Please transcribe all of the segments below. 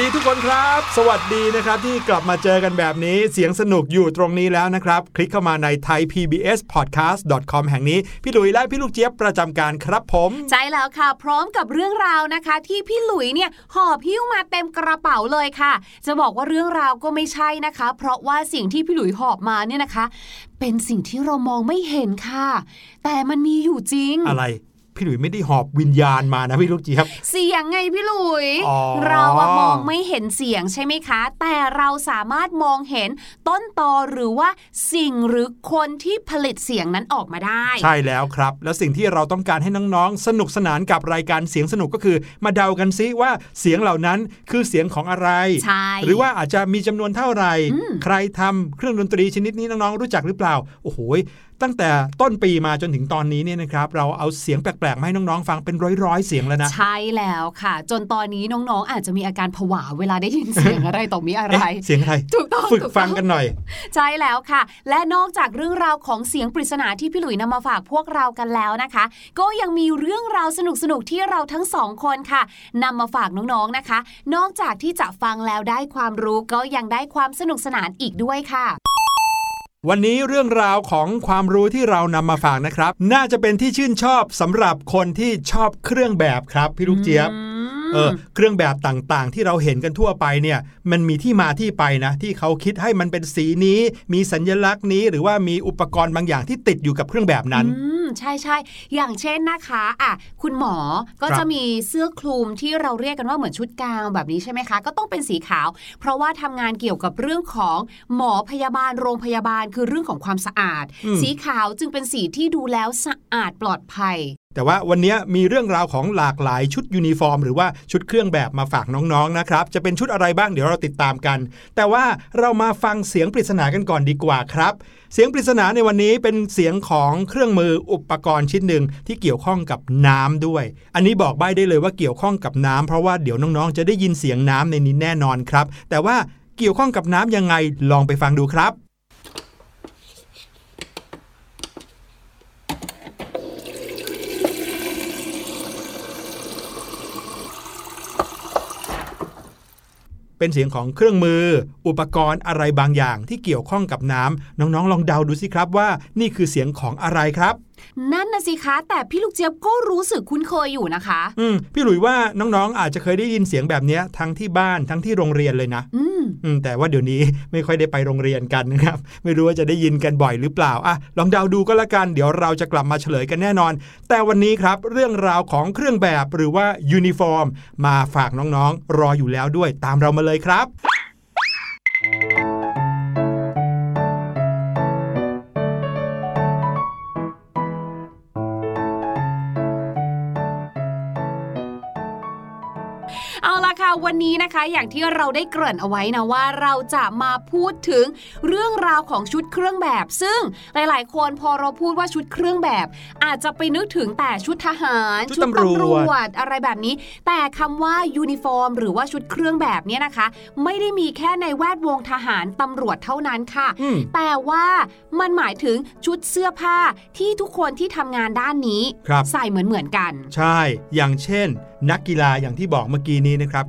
ดีทุกคนครับ สวัสดีนะครับที่กลับมาเจอกันแบบนี้เสียงสนุกอยู่ตรงนี้แล้วนะครับ คลิกเข้ามาใน thaipbspodcast.com แห่งนี้ พี่หลุยและพี่ลูกเจี๊ยบประจำการครับผม ใช่แล้วค่ะ พร้อมกับเรื่องราวนะคะ ที่พี่หลุยเนี่ยหอบพิ้วมาเต็มกระเป๋าเลยค่ะ จะบอกว่าเรื่องราวก็ไม่ใช่นะคะ เพราะว่าสิ่งที่พี่หลุยหอบมาเนี่ยนะคะ เป็นสิ่งที่เรามองไม่เห็นค่ะ แต่มันมีอยู่จริงอะไร พี่หลุยไม่ได้หอบวิญญาณมานะพี่ลูกเจี๊ยบเสียงไงพี่หลุยอ๋อเราอะมองไม่เห็นเสียงใช่ไหมคะ แต่เราสามารถมองเห็นต้นตอหรือว่าสิ่งหรือคนที่ผลิตเสียงนั้นออกมาได้ ใช่แล้วครับ แล้วสิ่งที่เราต้องการให้น้องๆ สนุกสนานกับรายการเสียงสนุกก็คือ มาเดากันซิว่าเสียงเหล่านั้นคือเสียงของอะไรใช่หรือว่าอาจจะมีจำนวนเท่าไหร่ ใครทำเครื่องดนตรีชนิดนี้น้องๆรู้จักหรือเปล่าโอ้โหย ตั้งแต่ต้นปีมาจนถึงตอนนี้เนี่ยนะครับ เราเอาเสียงแปลกๆมาให้น้องๆ ฟังเป็นร้อยๆ เสียงแล้วนะ ใช่แล้วค่ะ จนตอนนี้น้องๆ อาจจะมีอาการผวาเวลาได้ยินเสียงอะไรต่อมีอะไรเอ๊ะเสียงอะไรถูกต้องฝึกถูต้องฟังกันหน่อย ใช่แล้วค่ะ และนอกจากเรื่องราวของเสียงปริศนาที่พี่หลุยนำมาฝากพวกเรากันแล้วนะคะ ก็ยังมีเรื่องราวสนุกๆที่เราทั้งสองคนค่ะนำมาฝากน้องๆนะคะ นอกจากที่จะฟังแล้วได้ความรู้ก็ยังได้ความสนุกสนานอีกด้วยค่ะ วันนี้เรื่องราวของความรู้ที่เรานำมาฝากนะครับ น่าจะเป็นที่ชื่นชอบสำหรับคนที่ชอบเครื่องแบบครับพี่ลูกเจี๊ยบ เออเครื่องแบบต่างๆ ที่เราเห็นกันทั่วไปเนี่ย มันมีที่มาที่ไปนะ ที่เขาคิดให้มันเป็นสีนี้ มีสัญลักษณ์นี้ หรือว่ามีอุปกรณ์บางอย่างที่ติดอยู่กับเครื่องแบบนั้นอืมใช่ใช่อย่างเช่นนะคะอะคุณหมอก็ครับจะมีเสื้อคลุมที่เราเรียกกันว่าเหมือนชุดกาวแบบนี้ใช่ไหมคะ ก็ต้องเป็นสีขาว เพราะว่าทำงานเกี่ยวกับเรื่องของหมอพยาบาลโรงพยาบาลคือเรื่องของความสะอาดอืมสีขาวจึงเป็นสีที่ดูแล้วสะอาดปลอดภัย แต่ว่าวันนี้มีเรื่องราวของหลากหลายชุดยูนิฟอร์ม หรือว่าชุดเครื่องแบบมาฝากน้องๆนะครับ จะเป็นชุดอะไรบ้างเดี๋ยวเราติดตามกัน แต่ว่าเรามาฟังเสียงปริศนากันก่อนดีกว่าครับ เสียงปริศนาในวันนี้เป็นเสียงของเครื่องมืออุปกรณ์ชิ้นหนึ่งที่เกี่ยวข้องกับน้ำด้วย อันนี้บอกใบ้ได้เลยว่าเกี่ยวข้องกับน้ำเพราะว่าเดี๋ยวน้องๆ จะได้ยินเสียงน้ำในนี้แน่นอนครับ แต่ว่าเกี่ยวข้องกับน้ำยังไงลองไปฟังดูครับ เป็นเสียงของเครื่องมือ อุปกรณ์อะไรบางอย่างที่เกี่ยวข้องกับน้ำน้องๆ ลองเดาดูสิครับว่า นี่คือเสียงของอะไรครับ นั่นนะสิคะ แต่พี่ลูกเจี๊ยบก็รู้สึกคุ้นเคยอยู่นะคะ อืมพี่หลุยว่าน้องๆ อาจจะเคยได้ยินเสียงแบบเนี้ยทั้งที่บ้านทั้งที่โรงเรียนเลยนะอืมอืมแต่ว่าเดี๋ยวนี้ไม่ค่อยได้ไปโรงเรียนกันนะครับ ไม่รู้ว่าจะได้ยินกันบ่อยหรือเปล่าอะลองเดาดูก็แล้วกัน เดี๋ยวเราจะกลับมาเฉลยกันแน่นอน แต่วันนี้ครับเรื่องราวของเครื่องแบบหรือว่ายูนิฟอร์ม มาฝากน้องๆ รออยู่แล้วด้วยตามเรามาเลยครับ ค่ะวันนี้นะคะ อย่างที่เราได้เกริ่นเอาไว้นะว่าเราจะมาพูดถึงเรื่องราวของชุดเครื่องแบบ ซึ่งหลาย ๆ คนพอเราพูดว่าชุดเครื่องแบบ อาจจะไปนึกถึงแต่ชุดทหารชุดตำรวจอะไรแบบนี้ แต่คำว่ายูนิฟอร์ม หรือว่าชุดเครื่องแบบเนี่ยนะคะ ไม่ได้มีแค่ในแวดวงทหารตำรวจเท่านั้นค่ะอืมแต่ว่ามันหมายถึงชุดเสื้อผ้าที่ทุกคนที่ทำงานด้านนี้ครับใส่เหมือนเหมือนๆกัน ใช่อย่างเช่น นักกีฬาอย่างที่บอกเมื่อกี้นี้นะครับ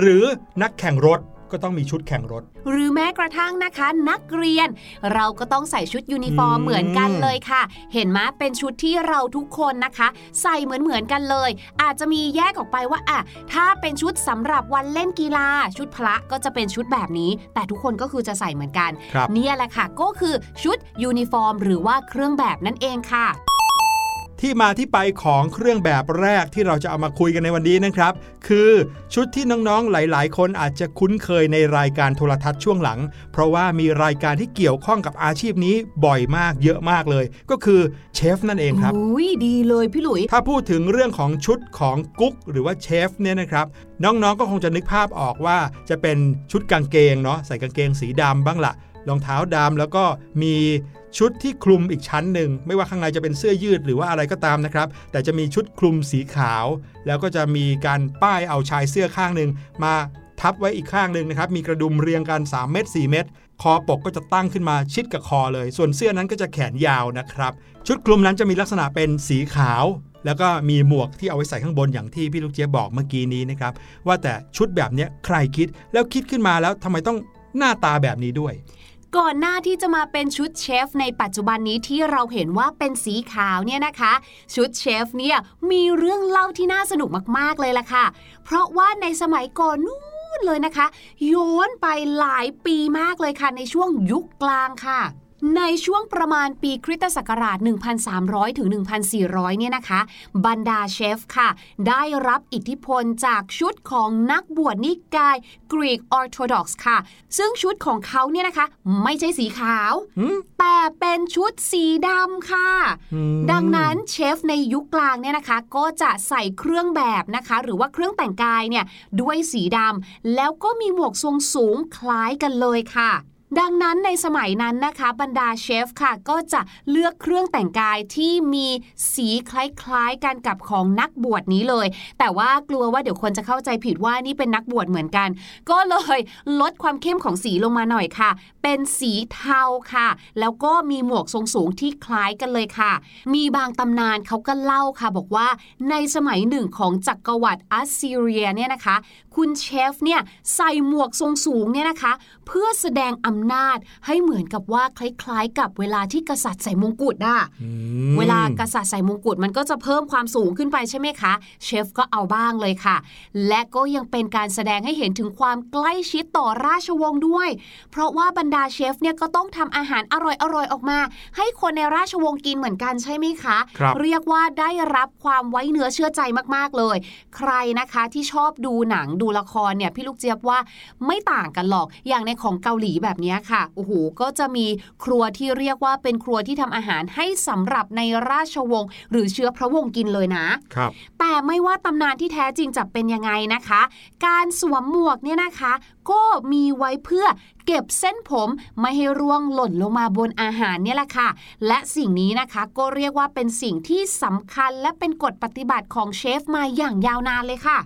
หรือนักแข่งรถก็ต้องมีชุดแข่งรถ หรือแม้กระทั่งนะคะ นักเรียน เราก็ต้องใส่ชุดยูนิฟอร์มอืมเหมือนกันเลยค่ะ เห็นไหมเป็นชุดที่เราทุกคนนะคะ ใส่เหมือนเหมือนๆกันเลย อาจจะมีแยกออกไปว่าอะถ้าเป็นชุดสำหรับวันเล่นกีฬา ชุดพละก็จะเป็นชุดแบบนี้ แต่ทุกคนก็คือจะใส่เหมือนกันครับเนี่ยแหละค่ะ ก็คือชุดยูนิฟอร์ม หรือว่าเครื่องแบบนั่นเองค่ะ ที่มาที่ไปของเครื่องแบบแรกที่เราจะเอามาคุยกันในวันนี้นะครับ คือชุดที่น้องๆหลาย ๆ คนอาจจะคุ้นเคยในรายการโทรทัศน์ช่วงหลัง เพราะว่ามีรายการที่เกี่ยวข้องกับอาชีพนี้บ่อยมากเยอะมากเลย ก็คือเชฟนั่นเองครับอุ้ยดีเลยพี่หลุย ถ้าพูดถึงเรื่องของชุดของกุ๊กหรือว่าเชฟเนี่ยนะครับน้องๆก็คงจะนึกภาพออกว่าจะเป็นชุดกางเกงเนาะใส่กางเกงสีดำบ้างละ รองเท้าดำแล้วก็มีชุดที่คลุมอีกชั้นหนึ่ง ไม่ว่าข้างในจะเป็นเสื้อยืดหรือว่าอะไรก็ตามนะครับ แต่จะมีชุดคลุมสีขาว แล้วก็จะมีการป้ายเอาชายเสื้อข้างหนึ่งมาทับไว้อีกข้างหนึ่งนะครับ มีกระดุมเรียงกัน 3 เม็ด4เม็ดคอปกก็จะตั้งขึ้นมาชิดกับคอเลย ส่วนเสื้อนั้นก็จะแขนยาวนะครับ ชุดคลุมนั้นจะมีลักษณะเป็นสีขาว แล้วก็มีหมวกที่เอาไว้ใส่ข้างบนอย่างที่พี่ลูกเจี๊ยบบอกเมื่อกี้นี้นะครับ ว่าแต่ชุดแบบนี้ใครคิดแล้วคิดขึ้นมาแล้วทำไมต้องหน้าตาแบบนี้ด้วย ก่อนหน้าที่จะมาเป็นชุดเชฟในปัจจุบันนี้ที่เราเห็นว่าเป็นสีขาวเนี่ยนะคะ ชุดเชฟเนี่ยมีเรื่องเล่าที่น่าสนุกมากๆเลยล่ะค่ะ เพราะว่าในสมัยก่อนนู้นเลยนะคะย้อนไปหลายปีมากเลยค่ะในช่วงยุคกลางค่ะ ในช่วงประมาณปีคริสตศักราช 1,300 ถึง 1,400 เนี่ยนะคะ บรรดาเชฟค่ะ ได้รับอิทธิพลจากชุดของนักบวชนิกายกรีกออร์โธดอกซ์ค่ะ ซึ่งชุดของเขาเนี่ยนะคะ ไม่ใช่สีขาวหืมแต่เป็นชุดสีดำค่ะอืมดังนั้นเชฟในยุคกลางเนี่ยนะคะ ก็จะใส่เครื่องแบบนะคะ หรือว่าเครื่องแต่งกายเนี่ยด้วยสีดำแล้วก็มีหมวกทรงสูงคล้ายกันเลยค่ะ ดังนั้นในสมัยนั้นนะคะ บรรดาเชฟค่ะ ก็จะเลือกเครื่องแต่งกายที่มีสีคล้ายๆกันกับของนักบวชนี้เลย แต่ว่ากลัวว่าเดี๋ยวคนจะเข้าใจผิดว่านี่เป็นนักบวชเหมือนกัน ก็เลยลดความเข้มของสีลงมาหน่อยค่ะ เป็นสีเทาค่ะ แล้วก็มีหมวกทรงสูงที่คล้ายกันเลยค่ะ มีบางตำนานเขาก็เล่าค่ะ บอกว่าในสมัยหนึ่งของจักรวรรดิอัสซีเรียเนี่ยนะคะ คุณเชฟเนี่ยใส่หมวกทรงสูงเนี่ยนะคะ เพื่อแสดงอำนาจให้เหมือนกับว่าคล้ายๆ กับเวลาที่กษัตริย์ใส่มงกุฎอะอืมเวลากษัตริย์ใส่มงกุฎมันก็จะเพิ่มความสูงขึ้นไปใช่ไหมคะเชฟก็เอาบ้างเลยค่ะ และก็ยังเป็นการแสดงให้เห็นถึงความใกล้ชิดต่อราชวงศ์ด้วย เพราะว่าบรรดาเชฟเนี่ยก็ต้องทำอาหารอร่อยๆออกมา ให้คนในราชวงศ์กินเหมือนกันใช่ไหมคะครับเรียกว่าได้รับความไว้เนื้อเชื่อใจมากๆเลย ใครนะคะที่ชอบดูหนังดูละครเนี่ยพี่ลูกเจี๊ยบว่าไม่ต่างกันหรอกอย่างในของเกาหลีแบบเนี้ยค่ะโอ้โหก็จะมีครัวที่เรียกว่าเป็นครัวที่ทำอาหารให้สำหรับในราชวงศ์หรือเชื้อพระวงศ์กินเลยนะครับแต่ไม่ว่าตำนานที่แท้จริงจะเป็นยังไงนะคะ การสวมหมวกเนี่ยนะคะ ก็มีไว้เพื่อเก็บเส้นผมไม่ให้ร่วงหล่นลงมาบนอาหารเนี่ยแหละค่ะ และสิ่งนี้นะคะก็เรียกว่าเป็นสิ่งที่สำคัญและเป็นกฎปฏิบัติของเชฟมาอย่างยาวนานเลยค่ะ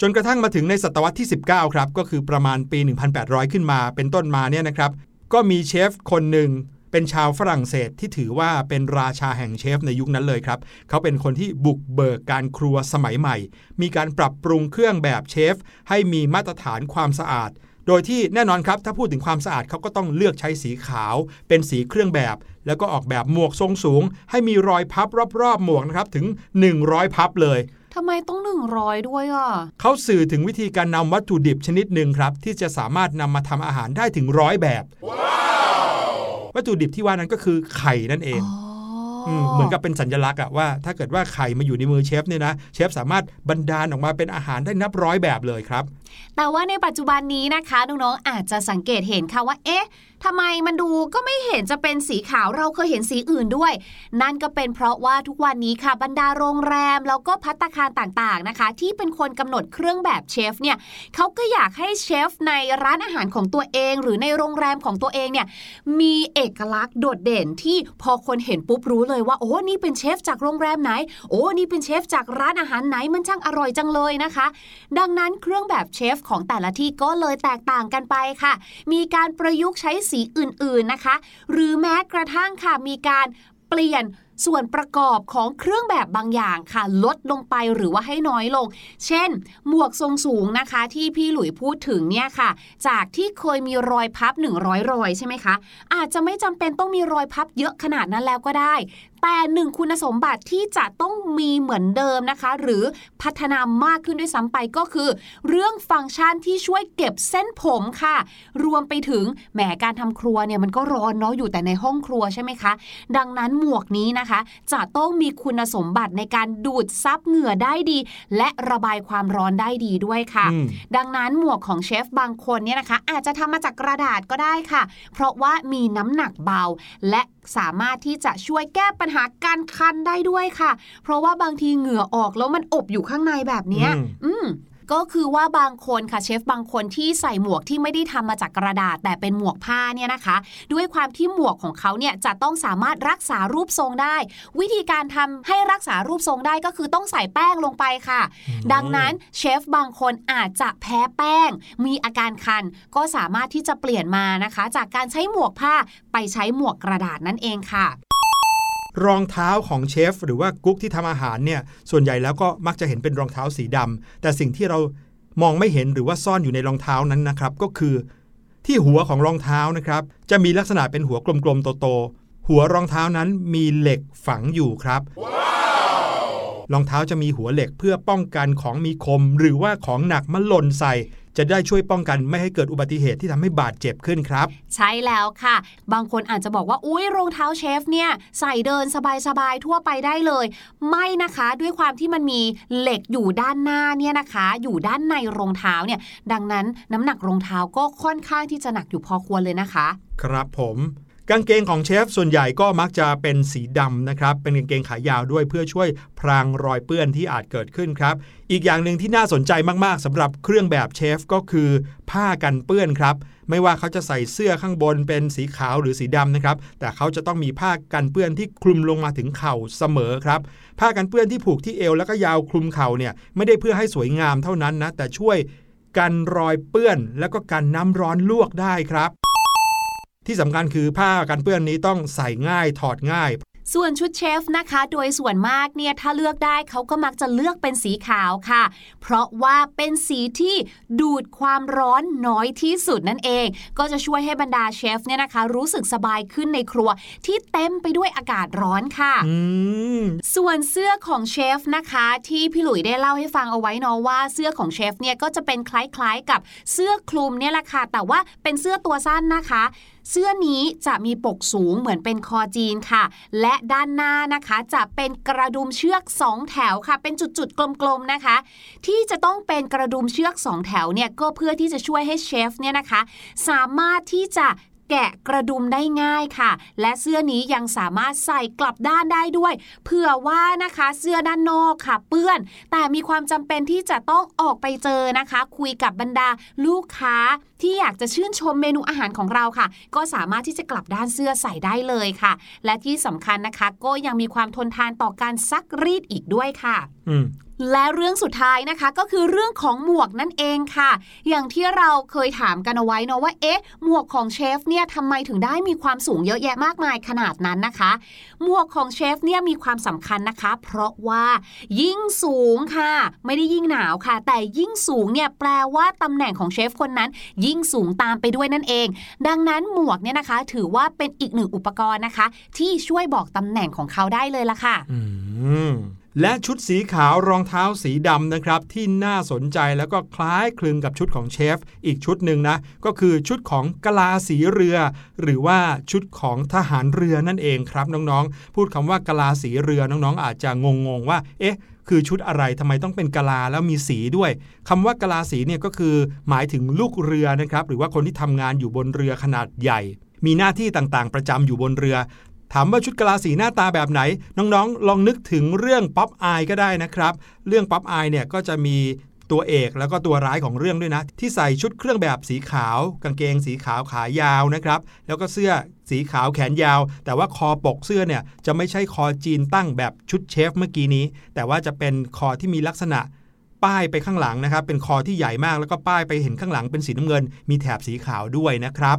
จนกระทั่งมาถึงในศตวรรษที่ 19 ครับ ก็คือประมาณปี 1800 ขึ้นมา เป็นต้นมาเนี่ยนะครับ ก็มีเชฟคนหนึ่งเป็นชาวฝรั่งเศสที่ถือว่าเป็นราชาแห่งเชฟในยุคนั้นเลยครับ เขาเป็นคนที่บุกเบิกการครัวสมัยใหม่ มีการปรับปรุงเครื่องแบบเชฟ ให้มีมาตรฐานความสะอาด โดยที่แน่นอนครับ ถ้าพูดถึงความสะอาดเขาก็ต้องเลือกใช้สีขาว เป็นสีเครื่องแบบ แล้วก็ออกแบบหมวกทรงสูง ให้มีรอยพับรอบๆหมวกนะครับถึง 100 พับเลย ทำไมต้องหนึ่งร้อยด้วยอะเขาสื่อถึงวิธีการนำวัตถุดิบชนิดหนึ่งครับ ที่จะสามารถนำมาทำอาหารได้ถึงร้อยแบบวัตถุดิบที่ว่านั้นก็คือไข่นั่นเอง อ๋อม เหมือนกับเป็นสัญลักษณ์อะว่า ถ้าเกิดว่าไข่มาอยู่ในมือเชฟเนี่ยนะเชฟสามารถบรรดาลออกมาเป็นอาหารได้นับร้อยแบบเลยครับ แต่ว่าในปัจจุบันนี้นะคะน้องๆอาจจะสังเกตเห็นค่ะว่าเอ๊ะทำไมมันดูก็ไม่เห็นจะเป็นสีขาวเราเคยเห็นสีอื่นด้วย นั่นก็เป็นเพราะว่าทุกวันนี้ค่ะบรรดาโรงแรม แล้วก็พัตตาคารต่างๆนะคะ ที่เป็นคนกำหนดเครื่องแบบเชฟเนี่ยเขาก็อยากให้เชฟในร้านอาหารของตัวเอง หรือในโรงแรมของตัวเองเนี่ยมีเอกลักษณ์โดดเด่นที่พอคนเห็นปุ๊บรู้เลยว่า โอ้นี่เป็นเชฟจากโรงแรมไหน โอ้นี่เป็นเชฟจากร้านอาหารไหนมันช่างอร่อยจังเลยนะคะ ดังนั้นเครื่องแบบเชฟของแต่ละที่ก็เลยแตกต่างกันไปค่ะ มีการประยุกต์ใช้สีอื่นๆนะคะ หรือแม้กระทั่งค่ะมีการเปลี่ยน ส่วนประกอบของเครื่องแบบบางอย่างค่ะ ลดลงไปหรือว่าให้น้อยลง เช่น หมวกทรงสูงนะคะ ที่พี่หลุยพูดถึงเนี่ยค่ะ จากที่เคยมีรอยพับ 100 รอยใช่ไหมคะ อาจจะไม่จำเป็นต้องมีรอยพับเยอะขนาดนั้นแล้วก็ได้ แต่หนึ่งคุณสมบัติที่จะต้องมีเหมือนเดิมนะคะ หรือพัฒนามากขึ้นด้วยซ้ำไปก็คือ เรื่องฟังก์ชันที่ช่วยเก็บเส้นผมค่ะ รวมไปถึงแหมการทำครัวเนี่ยมันก็ร้อนเนาะอยู่แต่ในห้องครัวใช่ไหมคะ ดังนั้นหมวกนี้นะคะ จะต้องมีคุณสมบัติในการดูดซับเหงื่อได้ดี และระบายความร้อนได้ดีด้วยค่ะอืมดังนั้นหมวกของเชฟบางคนเนี่ยนะคะ อาจจะทำมาจากกระดาษก็ได้ค่ะ เพราะว่ามีน้ำหนักเบา และสามารถที่จะช่วยแก้ปัญหาการคันได้ด้วยค่ะ เพราะว่าบางทีเหงื่อออกแล้วมันอบอยู่ข้างในแบบเนี้ยอืมอืมก็คือว่าบางคนค่ะเชฟบางคนที่ใส่หมวกที่ไม่ได้ทำมาจากกระดาษแต่เป็นหมวกผ้าเนี่ยนะคะ ด้วยความที่หมวกของเขาเนี่ยจะต้องสามารถรักษารูปทรงได้ วิธีการทำให้รักษารูปทรงได้ก็คือต้องใส่แป้งลงไปค่ะ ดังนั้นเชฟบางคนอาจจะแพ้แป้ง มีอาการคัน ก็สามารถที่จะเปลี่ยนมานะคะ จากการใช้หมวกผ้าไปใช้หมวกกระดาษนั่นเองค่ะ รองเท้าของเชฟหรือว่ากุ๊กที่ทำอาหารเนี่ยส่วนใหญ่แล้วก็มักจะเห็นเป็นรองเท้าสีดำแต่สิ่งที่เรามองไม่เห็นหรือว่าซ่อนอยู่ในรองเท้านั้นนะครับ ก็คือที่หัวของรองเท้านะครับ จะมีลักษณะเป็นหัวกลมๆโตๆหัวรองเท้านั้นมีเหล็กฝังอยู่ครับรองเท้าจะมีหัวเหล็กเพื่อป้องกันของมีคม หรือว่าของหนักมาหล่นใส่ จะได้ช่วยป้องกันไม่ให้เกิดอุบัติเหตุที่ทำให้บาดเจ็บขึ้นครับ ใช่แล้วค่ะ บางคนอาจจะบอกว่าอุ้ยรองเท้าเชฟเนี่ยใส่เดินสบายๆทั่วไปได้เลย ไม่นะคะด้วยความที่มันมีเหล็กอยู่ด้านหน้าเนี่ยนะคะ อยู่ด้านในรองเท้าเนี่ยดังนั้นน้ำหนักรองเท้าก็ค่อนข้างที่จะหนักอยู่พอควรเลยนะคะ ครับผม กางเกงของเชฟส่วนใหญ่ก็มักจะเป็นสีดำนะครับ เป็นกางเกงขายาวด้วยเพื่อช่วยพรางรอยเปื้อนที่อาจเกิดขึ้นครับ อีกอย่างหนึ่งที่น่าสนใจมากๆสำหรับเครื่องแบบเชฟก็คือผ้ากันเปื้อนครับ ไม่ว่าเขาจะใส่เสื้อข้างบนเป็นสีขาวหรือสีดำนะครับ แต่เขาจะต้องมีผ้ากันเปื้อนที่คลุมลงมาถึงเข่าเสมอครับ ผ้ากันเปื้อนที่ผูกที่เอวแล้วก็ยาวคลุมเข่าเนี่ยไม่ได้เพื่อให้สวยงามเท่านั้นนะแต่ช่วยกันรอยเปื้อนแล้วก็กันน้ำร้อนลวกได้ครับ ที่สำคัญคือผ้ากันเปื้อนนี้ต้องใส่ง่ายถอดง่าย ส่วนชุดเชฟนะคะ โดยส่วนมากเนี่ยถ้าเลือกได้เขาก็มักจะเลือกเป็นสีขาวค่ะ เพราะว่าเป็นสีที่ดูดความร้อนน้อยที่สุดนั่นเอง ก็จะช่วยให้บรรดาเชฟเนี่ยนะคะ รู้สึกสบายขึ้นในครัวที่เต็มไปด้วยอากาศร้อนค่ะอืมส่วนเสื้อของเชฟนะคะที่พี่หลุยได้เล่าให้ฟังเอาไว้เนาะว่าเสื้อของเชฟเนี่ยก็จะเป็นคล้ายๆกับเสื้อคลุมเนี่ยแหละค่ะแต่ว่าเป็นเสื้อตัวสั้นนะคะ เสื้อนี้จะมีปกสูงเหมือนเป็นคอจีนค่ะ และด้านหน้านะคะจะเป็นกระดุมเชือก 2 แถวค่ะ เป็นจุดๆ กลมๆนะคะ ที่จะต้องเป็นกระดุมเชือก 2 แถวเนี่ยก็เพื่อที่จะช่วยให้เชฟเนี่ยนะคะ สามารถที่จะ แกะกระดุมได้ง่ายค่ะ และเสื้อนี้ยังสามารถใส่กลับด้านได้ด้วยเผื่อว่านะคะเสื้อด้านนอกค่ะ เปื้อน แต่มีความจำเป็นที่จะต้องออกไปเจอนะคะ คุยกับบรรดาลูกค้าที่อยากจะชื่นชมเมนูอาหารของเราค่ะ ก็สามารถที่จะกลับด้านเสื้อใส่ได้เลยค่ะ และที่สำคัญนะคะ ก็ยังมีความทนทานต่อการซักรีดอีกด้วยค่ะ อืม และเรื่องสุดท้ายนะคะก็คือเรื่องของหมวกนั่นเองค่ะ อย่างที่เราเคยถามกันเอาไว้เนาะว่าเอ๊ะหมวกของเชฟเนี่ยทำไมถึงได้มีความสูงเยอะแยะมากมายขนาดนั้นนะคะ หมวกของเชฟเนี่ยมีความสำคัญนะคะ เพราะว่ายิ่งสูงค่ะ ไม่ได้ยิ่งหนาวค่ะ แต่ยิ่งสูงเนี่ยแปลว่าตำแหน่งของเชฟคนนั้น ยิ่งสูงตามไปด้วยนั่นเอง ดังนั้นหมวกเนี่ยนะคะ ถือว่าเป็นอีกหนึ่งอุปกรณ์นะคะ ที่ช่วยบอกตำแหน่งของเขาได้เลยละค่ะ อืม และชุดสีขาวรองเท้าสีดำนะครับ ที่น่าสนใจแล้วก็คล้ายคลึงกับชุดของเชฟ อีกชุดหนึ่งนะ ก็คือชุดของกะลาสีเรือ หรือว่าชุดของทหารเรือนั่นเองครับน้องๆ พูดคำว่ากะลาสีเรือน้องๆ อาจจะงงๆว่า เอ๊ะคือชุดอะไรทำไมต้องเป็นกะลาแล้วมีสีด้วยคำว่ากะลาสีเนี่ยก็คือหมายถึงลูกเรือนะครับ หรือว่าคนที่ทำงานอยู่บนเรือขนาดใหญ่ มีหน้าที่ต่างๆ ประจำอยู่บนเรือ ถามว่าชุดกะลาสีหน้าตาแบบไหน น้องๆ ลองนึกถึงเรื่องป๊อปอายก็ได้นะครับ เรื่องป๊อปอายเนี่ยก็จะมีตัวเอกแล้วก็ตัวร้ายของเรื่องด้วยนะ ที่ใส่ชุดเครื่องแบบสีขาว กางเกงสีขาวขายาวนะครับ แล้วก็เสื้อสีขาวแขนยาว แต่ว่าคอปกเสื้อเนี่ยจะไม่ใช่คอจีนตั้งแบบชุดเชฟเมื่อกี้นี้ แต่ว่าจะเป็นคอที่มีลักษณะป้ายไปข้างหลังนะครับ เป็นคอที่ใหญ่มากแล้วก็ป้ายไปเห็นข้างหลังเป็นสีน้ำเงิน มีแถบสีขาวด้วยนะครับ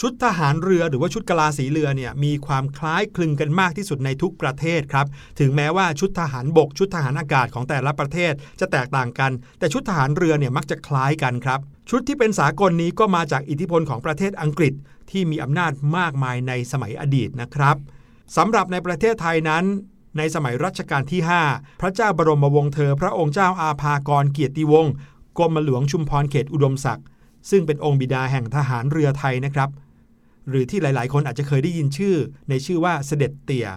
ชุดทหารเรือหรือว่าชุดกะลาสีเรือเนี่ยมีความคล้ายคลึงกันมากที่สุดในทุกประเทศครับ ถึงแม้ว่าชุดทหารบก ชุดทหารอากาศของแต่ละประเทศจะแตกต่างกัน แต่ชุดทหารเรือเนี่ยมักจะคล้ายกันครับ ชุดที่เป็นสากลนี้ก็มาจากอิทธิพลของประเทศอังกฤษ ที่มีอำนาจมากมายในสมัยอดีตนะครับสำหรับในประเทศไทยนั้น ในสมัยรัชกาลที่ 5 พระเจ้าบรมวงศ์เธอ พระองค์เจ้าอาภากรเกียรติวงศ์กรมหลวงชุมพรเขตอุดมศักดิ์ ซึ่งเป็นองค์บิดาแห่งทหารเรือไทยนะครับ หรือที่หลาย ๆ คนอาจจะเคยได้ยินชื่อ ในชื่อว่าเสด็จเตี่ย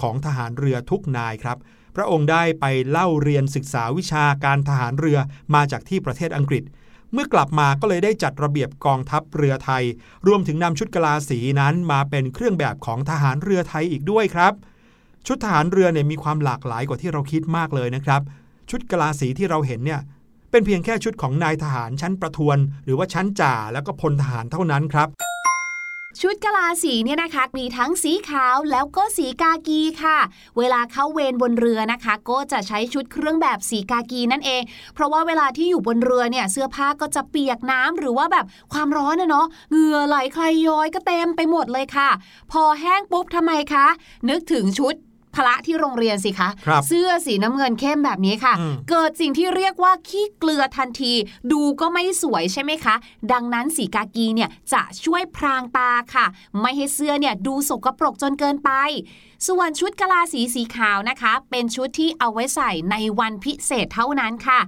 ของทหารเรือทุกนายครับ พระองค์ได้ไปเล่าเรียนศึกษาวิชาการทหารเรือมาจากที่ประเทศอังกฤษ เมื่อกลับมาก็เลยได้จัดระเบียบกองทัพเรือไทย รวมถึงนำชุดกะลาสีนั้นมาเป็นเครื่องแบบของทหารเรือไทยอีกด้วยครับ ชุดทหารเรือเนี่ยมีความหลากหลายกว่าที่เราคิดมากเลยนะครับ ชุดกะลาสีที่เราเห็นเนี่ย เป็นเพียงแค่ชุดของนายทหารชั้นประทวน หรือว่าชั้นจ่าแล้วก็พลทหารเท่านั้นครับ ชุดกะลาสีเนี่ยนะคะมีทั้งสีขาวแล้วก็สีกากีค่ะ เวลาเข้าเวรบนเรือนะคะ ก็จะใช้ชุดเครื่องแบบสีกากีนั่นเอง เพราะว่าเวลาที่อยู่บนเรือเนี่ยเสื้อผ้าก็จะเปียกน้ำหรือว่าแบบความร้อนนะเนาะเหงื่อไหลใครย้อยก็เต็มไปหมดเลยค่ะ พอแห้งปุ๊บทำไมคะ นึกถึงชุด พละที่โรงเรียนสิคะครับเสื้อสีน้ำเงินเข้มแบบนี้ค่ะอืมเกิดสิ่งที่เรียกว่าขี้เกลือทันที ดูก็ไม่สวยใช่ไหมคะ ดังนั้นสีกากีเนี่ยจะช่วยพรางตาค่ะ ไม่ให้เสื้อเนี่ยดูสกปรกจนเกินไป ส่วนชุดกะลาสีสีขาวนะคะ เป็นชุดที่เอาไว้ใส่ในวันพิเศษเท่านั้นค่ะ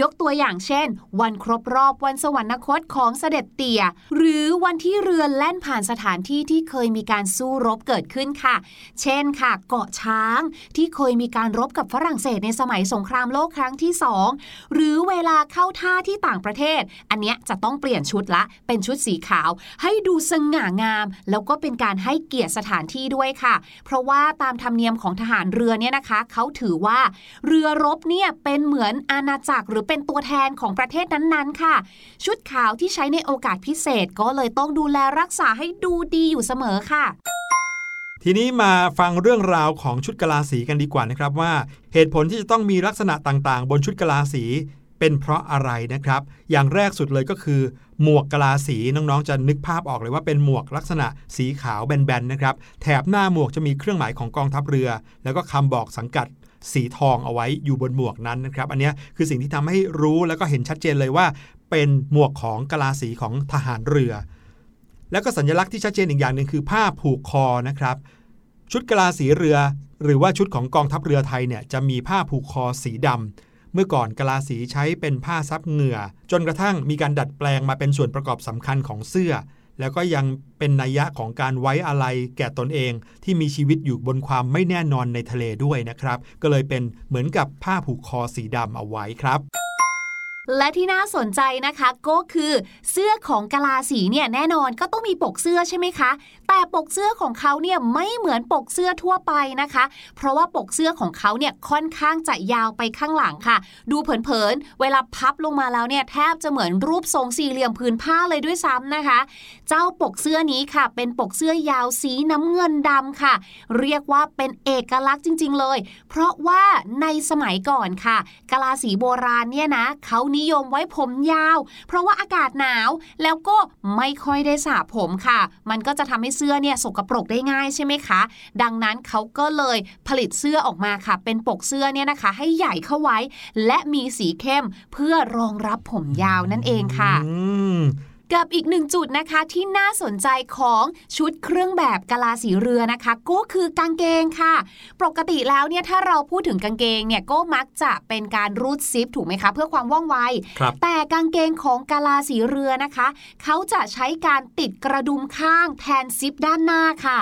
ยกตัวอย่างเช่น วันครบรอบวันสวรรคตของเสด็จเตี่ย หรือวันที่เรือแล่นผ่านสถานที่ที่เคยมีการสู้รบเกิดขึ้นค่ะ เช่นค่ะ เกาะช้างที่เคยมีการรบกับฝรั่งเศสในสมัยสงครามโลกครั้งที่สองหรือเวลาเข้าท่าที่ต่างประเทศ อันเนี้ยจะต้องเปลี่ยนชุดละ เป็นชุดสีขาว ให้ดูสง่างาม แล้วก็เป็นการให้เกียรติสถานที่ด้วยค่ะ เพราะว่าตามธรรมเนียมของทหารเรือเนี่ยนะคะเขาถือว่าเรือรบเนี่ยเป็นเหมือนอาณาจักรหรือเป็นตัวแทนของประเทศนั้นๆ ค่ะ ชุดขาวที่ใช้ในโอกาสพิเศษก็เลยต้องดูแลรักษาให้ดูดีอยู่เสมอค่ะทีนี้มาฟังเรื่องราวของชุดกะลาสีกันดีกว่านะครับว่า เหตุผลที่จะต้องมีลักษณะต่างๆ บนชุดกะลาสี เป็นเพราะอะไรนะครับ อย่างแรกสุดเลยก็คือ หมวกกะลาสีน้องๆ จะนึกภาพออกเลยว่าเป็นหมวกลักษณะสีขาวแบนๆนะครับ แถบหน้าหมวกจะมีเครื่องหมายของกองทัพเรือ แล้วก็คำบอกสังกัดสีทองเอาไว้อยู่บนหมวกนั้นนะครับ อันนี้คือสิ่งที่ทำให้รู้แล้วก็เห็นชัดเจนเลยว่า เป็นหมวกของกะลาสีของทหารเรือ แล้วก็สัญลักษณ์ที่ชัดเจนอีกอย่างหนึ่งคือผ้าผูกคอนะครับชุดกะลาสีเรือ หรือว่าชุดของกองทัพเรือไทยเนี่ยจะมีผ้าผูกคอสีดำ เมื่อก่อนกะลาสีใช้เป็นผ้าซับเหงื่อ จนกระทั่งมีการดัดแปลงมาเป็นส่วนประกอบสำคัญของเสื้อ แล้วก็ยังเป็นนัยยะของการไว้อะไรแก่ตนเองที่มีชีวิตอยู่บนความไม่แน่นอนในทะเลด้วยนะครับ ก็เลยเป็นเหมือนกับผ้าผูกคอสีดำเอาไว้ครับ และที่น่าสนใจนะคะก็คือเสื้อของกลาสีเนี่ยแน่นอนก็ต้องมีปกเสื้อใช่ไหมคะ แต่ปกเสื้อของเขาเนี่ยไม่เหมือนปกเสื้อทั่วไปนะคะ เพราะว่าปกเสื้อของเขาเนี่ยค่อนข้างจะยาวไปข้างหลังค่ะ ดูเผินๆเวลาพับลงมาแล้วเนี่ยแทบจะเหมือนรูปทรงสี่เหลี่ยมผืนผ้าเลยด้วยซ้ำนะคะ เจ้าปกเสื้อนี้ค่ะ เป็นปกเสื้อยาวสีน้ำเงินดำค่ะ เรียกว่าเป็นเอกลักษณ์จริง ๆ เลย เพราะว่าในสมัยก่อนค่ะ กลาสีโบราณเนี่ยนะเขานิยมไว้ผมยาว เพราะว่าอากาศหนาวแล้วก็ไม่ค่อยได้สระผมค่ะ มันก็จะทำให้เสื้อเนี่ยสกปรกได้ง่ายใช่ไหมคะ ดังนั้นเขาก็เลยผลิตเสื้อออกมาค่ะ เป็นปกเสื้อเนี่ยนะคะ ให้ใหญ่เข้าไว้ และมีสีเข้มเพื่อรองรับผมยาวนั่นเองค่ะ อืม กับอีกหนึ่งจุดนะคะที่น่าสนใจของชุดเครื่องแบบกะลาสีเรือนะคะ ก็คือกางเกงค่ะ ปกติแล้วเนี่ยถ้าเราพูดถึงกางเกงเนี่ยก็มักจะเป็นการรูดซิปถูกไหมคะ เพื่อความว่องไวครับแต่กางเกงของกะลาสีเรือนะคะ เขาจะใช้การติดกระดุมข้างแทนซิปด้านหน้าค่ะ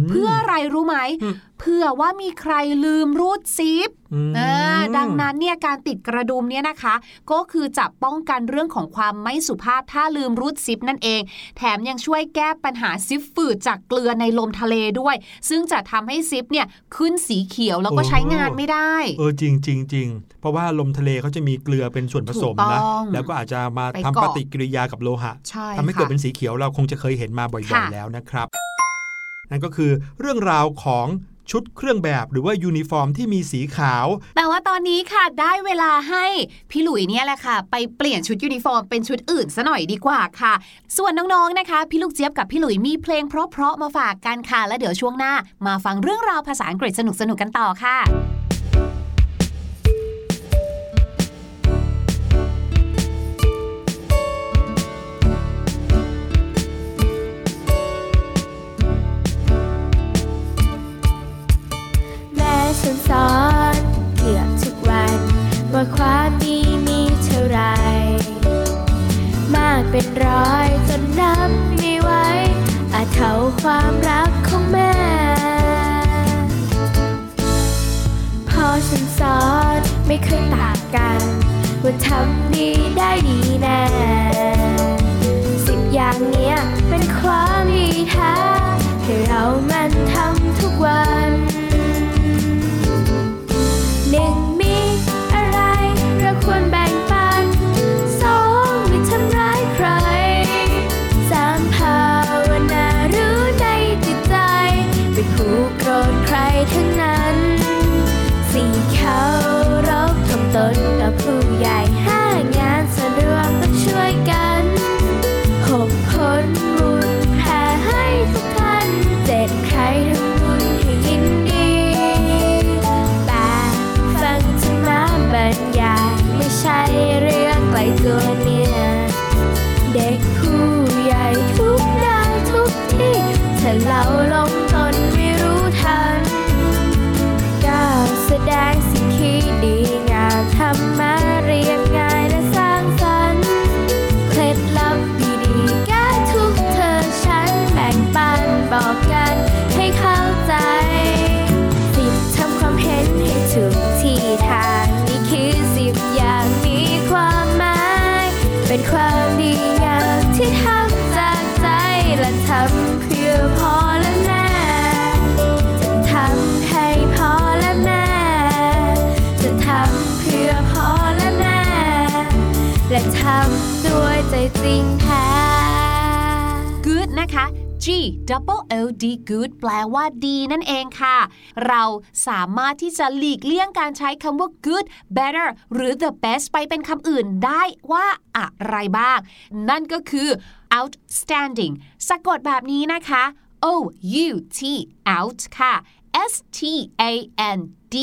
มเพื่ออะไรรู้ไหมอืม เพื่อว่ามีใครลืมรูดซิปอืมอ่าดังนั้นเนี่ยการติดกระดุมเนี่ยนะคะ ก็คือจะป้องกันเรื่องของความไม่สุภาพถ้าลืมรูดซิปนั่นเอง แถมยังช่วยแก้ปัญหาซิปฝืดจากเกลือในลมทะเลด้วย ซึ่งจะทำให้ซิปเนี่ยขึ้นสีเขียวแล้วก็ใช้งานไม่ได้ เออจริงจริงจริงเพราะว่าลมทะเลเขาจะมีเกลือเป็นส่วนผสมถูกต้นะแล้วก็อาจจะมาไปทำเกาะปฏิกิริยากับโลหะใช่ทำให้เกิดค่ะเป็นสีเขียวเราคงจะเคยเห็นมาบ่อยค่ะๆแล้วนะครับนั่นก็คือเรื่องราวของ ชุดเครื่องแบบหรือว่ายูนิฟอร์มที่มีสีขาว แต่ว่าตอนนี้ค่ะได้เวลาให้พี่หลุยเนี่ยแหละค่ะ ไปเปลี่ยนชุดยูนิฟอร์มเป็นชุดอื่นซะหน่อยดีกว่าค่ะ ส่วนน้องๆนะคะ พี่ลูกเจี๊ยบกับพี่หลุยมีเพลงเพราะๆมาฝากกันค่ะ แล้วเดี๋ยวช่วงหน้า มาฟังเรื่องราวภาษาอังกฤษสนุกๆกันต่อค่ะ เท่าความรักของแม่ พอฉันสอนไม่เคยต่างกัน ว่าทำดีได้ดี be good แปลว่าดีนั่นเองค่ะ เราสามารถที่จะหลีกเลี่ยงการใช้คำว่า good better หรือ the best ไปเป็นคำอื่นได้ว่าอะไรบ้าง นั่นก็คือ outstanding สะกดแบบนี้นะคะ O U T out ค่ะ S T A N D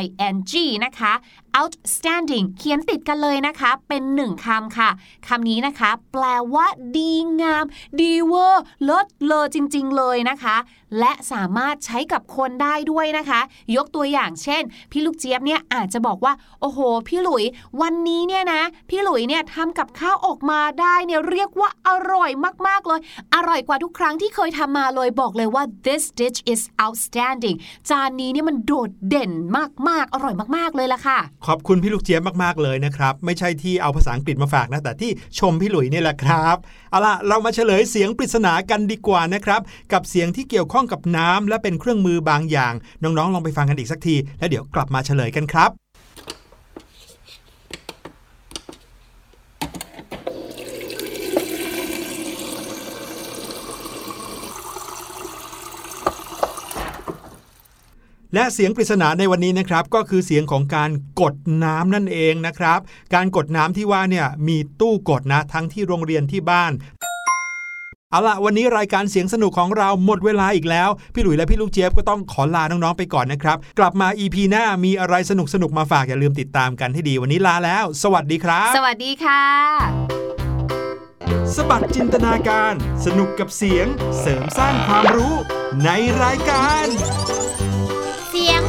I N G นะคะ outstanding เขียนติดกันเลยนะคะ เป็นหนึ่งคำค่ะคำนี้นะคะ แปลว่า ดีงาม ดีเวอร์เลิศเลอจริง ๆ เลยนะคะ และสามารถใช้กับคนได้ด้วยนะคะ ยกตัวอย่างเช่น พี่ลูกเจี๊ยบเนี่ยอาจจะบอกว่า โอ้โห พี่หลุย วันนี้เนี่ยนะ พี่หลุยเนี่ยทำกับข้าวออกมาได้เนี่ยเรียกว่าอร่อยมากๆเลย อร่อยกว่าทุกครั้งที่เคยทำมาเลยบอกเลยว่า this dish is outstanding จานนี้เนี่ยมันโดดเด่นมากๆ อร่อยมากๆเลยละค่ะขอบคุณพี่ลูกเจี๊ยบมากๆเลยนะครับ ไม่ใช่ที่เอาภาษาอังกฤษมาฝากนะ แต่ที่ชมพี่หลุยนี่แหละครับ เอาล่ะ เรามาเฉลยเสียงปริศนากันดีกว่านะครับ กับเสียงที่เกี่ยวข้องกับน้ำและเป็นเครื่องมือบางอย่าง น้องๆ ลองไปฟังกันอีกสักที แล้วเดี๋ยวกลับมาเฉลยกันครับ และเสียงปริศนาในวันนี้นะครับก็คือเสียงของการกดน้ำนั่นเองนะครับ การกดน้ำที่ว่าเนี่ยมีตู้กดนะทั้งที่โรงเรียนที่บ้านเอาละวันนี้รายการเสียงสนุกของเราหมดเวลาอีกแล้ว พี่หลุยและพี่ลูกเจี๊ยบก็ต้องขอลาน้องๆไปก่อนนะครับ กลับมา EP หน้ามีอะไรสนุกสนุกๆมาฝากอย่าลืมติดตามกันให้ดีวันนี้ลาแล้ว สวัสดีครับ สวัสดีค่ะ สบัดจินตนาการ สนุกกับเสียง เสริมสร้างความรู้ในรายการ สียง